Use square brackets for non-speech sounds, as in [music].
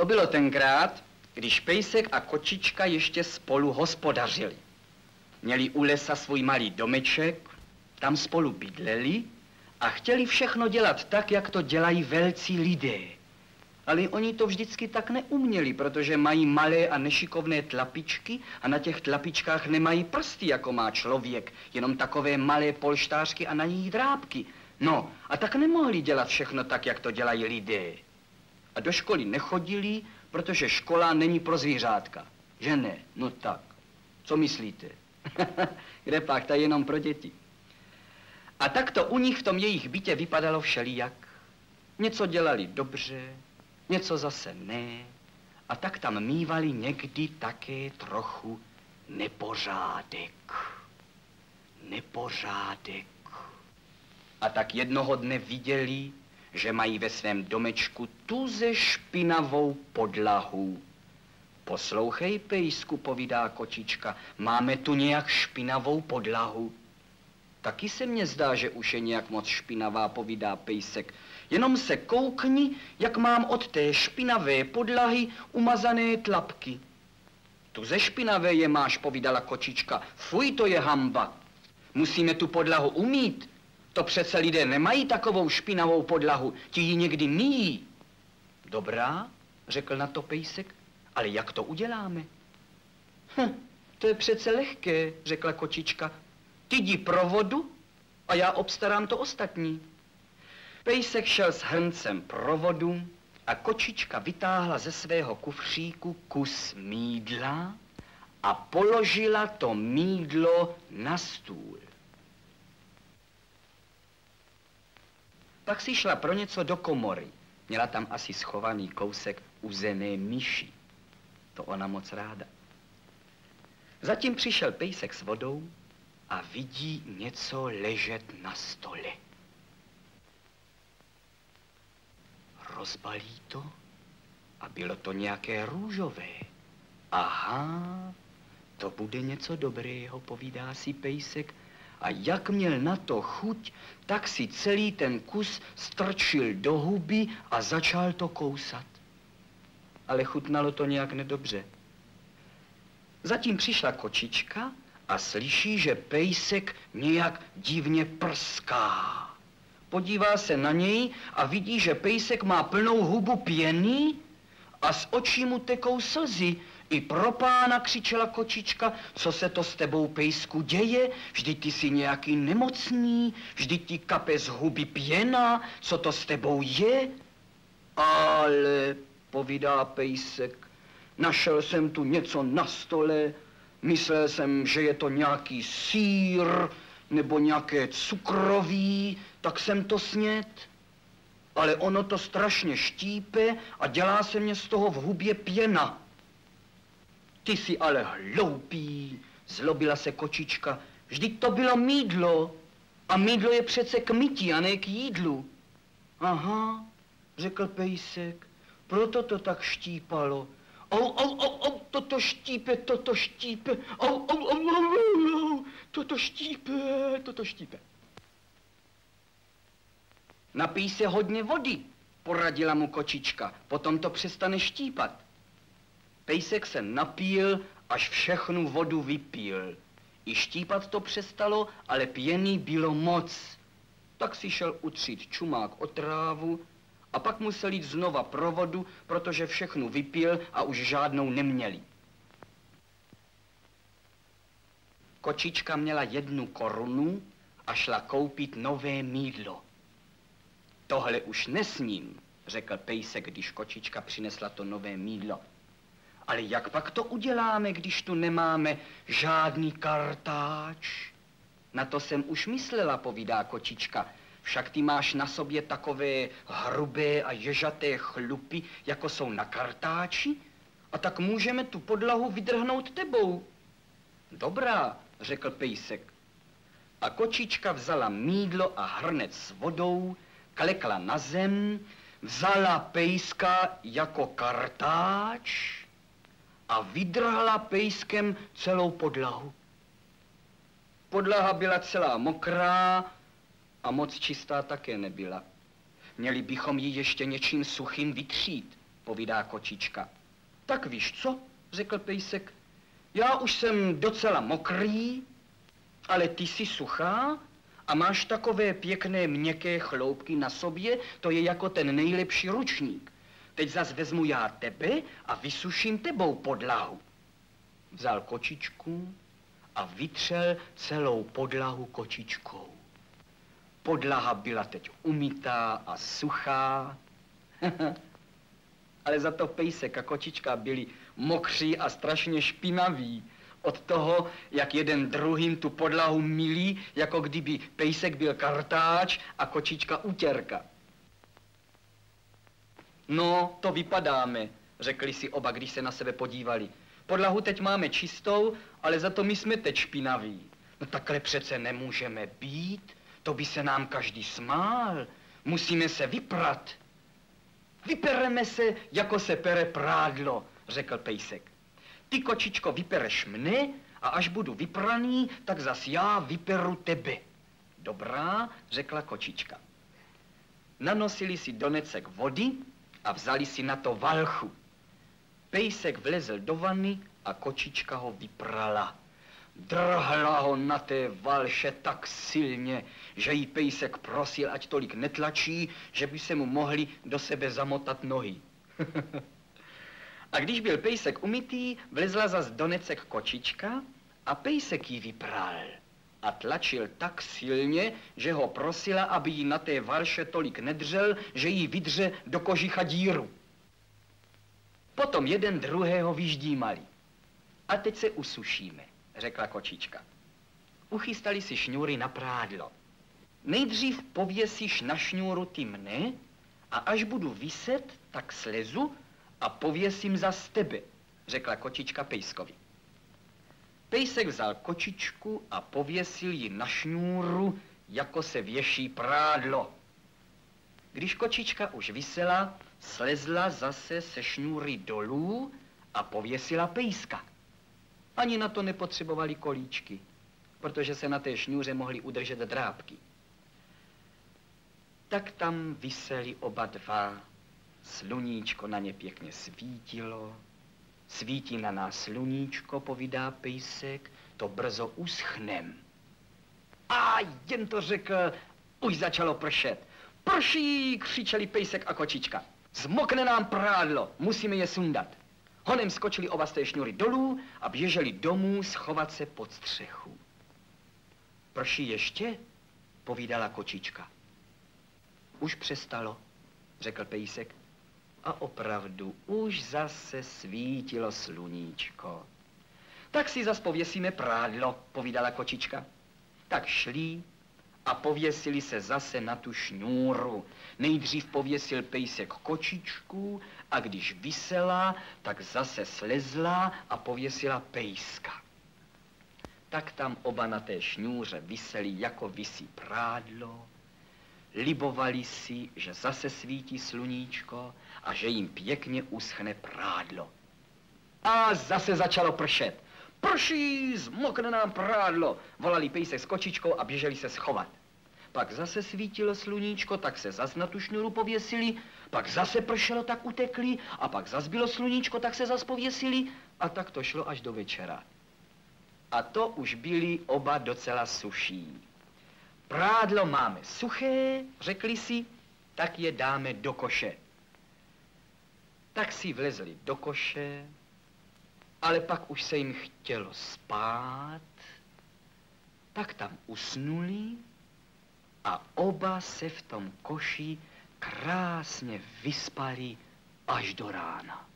To bylo tenkrát, když Pejsek a Kočička ještě spolu hospodařili. Měli u lesa svůj malý domeček, tam spolu bydleli a chtěli všechno dělat tak, jak to dělají velcí lidé. Ale oni to vždycky tak neuměli, protože mají malé a nešikovné tlapičky a na těch tlapičkách nemají prsty, jako má člověk, jenom takové malé polštářky a na nich drábky. No, a tak nemohli dělat všechno tak, jak to dělají lidé. Do školy nechodili, protože škola není pro zvířátka. Že ne? No tak. Co myslíte? [laughs] Kde pak, je jenom pro děti. A tak to u nich v tom jejich bytě vypadalo všelijak. Něco dělali dobře, něco zase ne. A tak tam mývali někdy také trochu nepořádek. Nepořádek. A tak jednoho dne viděli, že mají ve svém domečku tuze špinavou podlahu. Poslouchej, pejsku, povídá kočička, máme tu nějak špinavou podlahu. Taky se mně zdá, že už je nějak moc špinavá, povídá pejsek. Jenom se koukni, jak mám od té špinavé podlahy umazané tlapky. Tu ze špinavé je máš, povídala kočička. Fuj, to je hamba. Musíme tu podlahu umít. To přece lidé nemají takovou špinavou podlahu, ti ji někdy míjí. Dobrá, řekl na to pejsek, ale jak to uděláme? Hm, to je přece lehké, řekla kočička. Ty jdi pro vodu a já obstarám to ostatní. Pejsek šel s hrncem pro vodu a kočička vytáhla ze svého kufříku kus mídla a položila to mídlo na stůl. Pak si šla pro něco do komory. Měla tam asi schovaný kousek uzené myši. To ona moc ráda. Zatím přišel pejsek s vodou a vidí něco ležet na stole. Rozbalí to a bylo to nějaké růžové. Aha, to bude něco dobrého, povídá si pejsek a jak měl na to chuť, tak si celý ten kus strčil do huby a začal to kousat. Ale chutnalo to nějak nedobře. Zatím přišla kočička a slyší, že pejsek nějak divně prská. Podívá se na něj a vidí, že pejsek má plnou hubu pěny a z očí mu tekou slzy. I pro pána křičela kočička, co se to s tebou, pejsku, děje? Vždyť ty jsi nějaký nemocný, vždyť ti kape z huby pěna, co to s tebou je? Ale, povídá pejsek, našel jsem tu něco na stole, myslel jsem, že je to nějaký sír nebo nějaké cukroví, tak jsem to snět. Ale ono to strašně štípe a dělá se mě z toho v hubě pěna. Ty jsi ale hloupý, zlobila se kočička. Vždyť to bylo mídlo. A mídlo je přece k mytí a ne k jídlu. Aha, řekl pejsek, proto to tak štípalo. Au, au, au, au, toto štípe, toto štípe, au, au, au, au, au, au, toto štípe, toto štípe. Napij se hodně vody, poradila mu kočička, potom to přestane štípat. Pejsek se napíl, až všechnu vodu vypíl. I štípat to přestalo, ale pěný bylo moc. Tak si šel utřít čumák o trávu a pak musel jít znova pro vodu, protože všechnu vypil a už žádnou neměli. Kočička měla jednu korunu a šla koupit nové mídlo. Tohle už nesním, řekl pejsek, když kočička přinesla to nové mídlo. Ale jak pak to uděláme, když tu nemáme žádný kartáč? Na to jsem už myslela, povídá kočička. Však ty máš na sobě takové hrubé a ježaté chlupy, jako jsou na kartáči? A tak můžeme tu podlahu vydrhnout tebou. Dobrá, řekl pejsek. A kočička vzala mídlo a hrnec s vodou, klekla na zem, vzala pejska jako kartáč a vydrhla pejskem celou podlahu. Podlaha byla celá mokrá a moc čistá také nebyla. Měli bychom ji ještě něčím suchým vytřít, povídá kočička. Tak víš co, řekl pejsek, já už jsem docela mokrý, ale ty jsi suchá a máš takové pěkné měkké chloupky na sobě, to je jako ten nejlepší ručník. Teď zas vezmu já tebe a vysuším tebou podlahu. Vzal kočičku a vytřel celou podlahu kočičkou. Podlaha byla teď umytá a suchá, [laughs] ale za to pejsek a kočička byli mokří a strašně špinaví od toho, jak jeden druhým tu podlahu milí, jako kdyby pejsek byl kartáč a kočička utěrka. No, to vypadáme, řekli si oba, když se na sebe podívali. Podlahu teď máme čistou, ale za to my jsme teď špinaví. No takhle přece nemůžeme být, to by se nám každý smál. Musíme se vyprat. Vypereme se, jako se pere prádlo, řekl pejsek. Ty, kočičko, vypereš mne a až budu vypraný, tak zas já vyperu tebe. Dobrá, řekla kočička. Nanosili si donecek vody a vzali si na to valchu. Pejsek vlezl do vany a kočička ho vyprala. Drhla ho na té valše tak silně, že jí pejsek prosil, ať tolik netlačí, že by se mu mohli do sebe zamotat nohy. [laughs] a když byl pejsek umytý, vlezla zas donecek kočička a pejsek jí vypral. A tlačil tak silně, že ho prosila, aby jí na té valše tolik nedřel, že jí vydře do kožicha díru. Potom jeden druhého vyždímali. A teď se usušíme, řekla kočička. Uchystali si šňůry na prádlo. Nejdřív pověsíš na šňůru ty mne a až budu vyset, tak slezu a pověsím za tebe, řekla kočička pejskovi. Pejsek vzal kočičku a pověsil ji na šňůru, jako se věší prádlo. Když kočička už vysela, slezla zase se šňůry dolů a pověsila pejska. Ani na to nepotřebovali kolíčky, protože se na té šňůře mohly udržet drápky. Tak tam vyseli oba dva, sluníčko na ně pěkně svítilo, svítí na nás sluníčko, povídá pejsek, to brzo uschnem. A jen to řekl, už začalo pršet. Prší, křičeli pejsek a kočička. Zmokne nám prádlo, musíme je sundat. Honem skočili oba z té šňury dolů a běželi domů schovat se pod střechu. Prší ještě? Povídala kočička. Už přestalo, řekl pejsek. A opravdu už zase svítilo sluníčko. Tak si zas pověsíme prádlo, povídala kočička. Tak šli a pověsili se zase na tu šňůru. Nejdřív pověsil pejsek kočičku a když vysela, tak zase slezla a pověsila pejska. Tak tam oba na té šňůře vyseli, jako visí prádlo, libovali si, že zase svítí sluníčko a že jim pěkně uschne prádlo. A zase začalo pršet. Prší, zmokne nám prádlo, volali pejsek s kočičkou a běželi se schovat. Pak zase svítilo sluníčko, tak se zas na tu šňuru pověsili, pak zase pršelo, tak utekli a pak zas bylo sluníčko, tak se zas pověsili a tak to šlo až do večera. A to už byli oba docela suší. Prádlo máme suché, řekli si, tak je dáme do koše. Tak si vlezli do koše, ale pak už se jim chtělo spát, tak tam usnuli a oba se v tom koši krásně vyspali až do rána.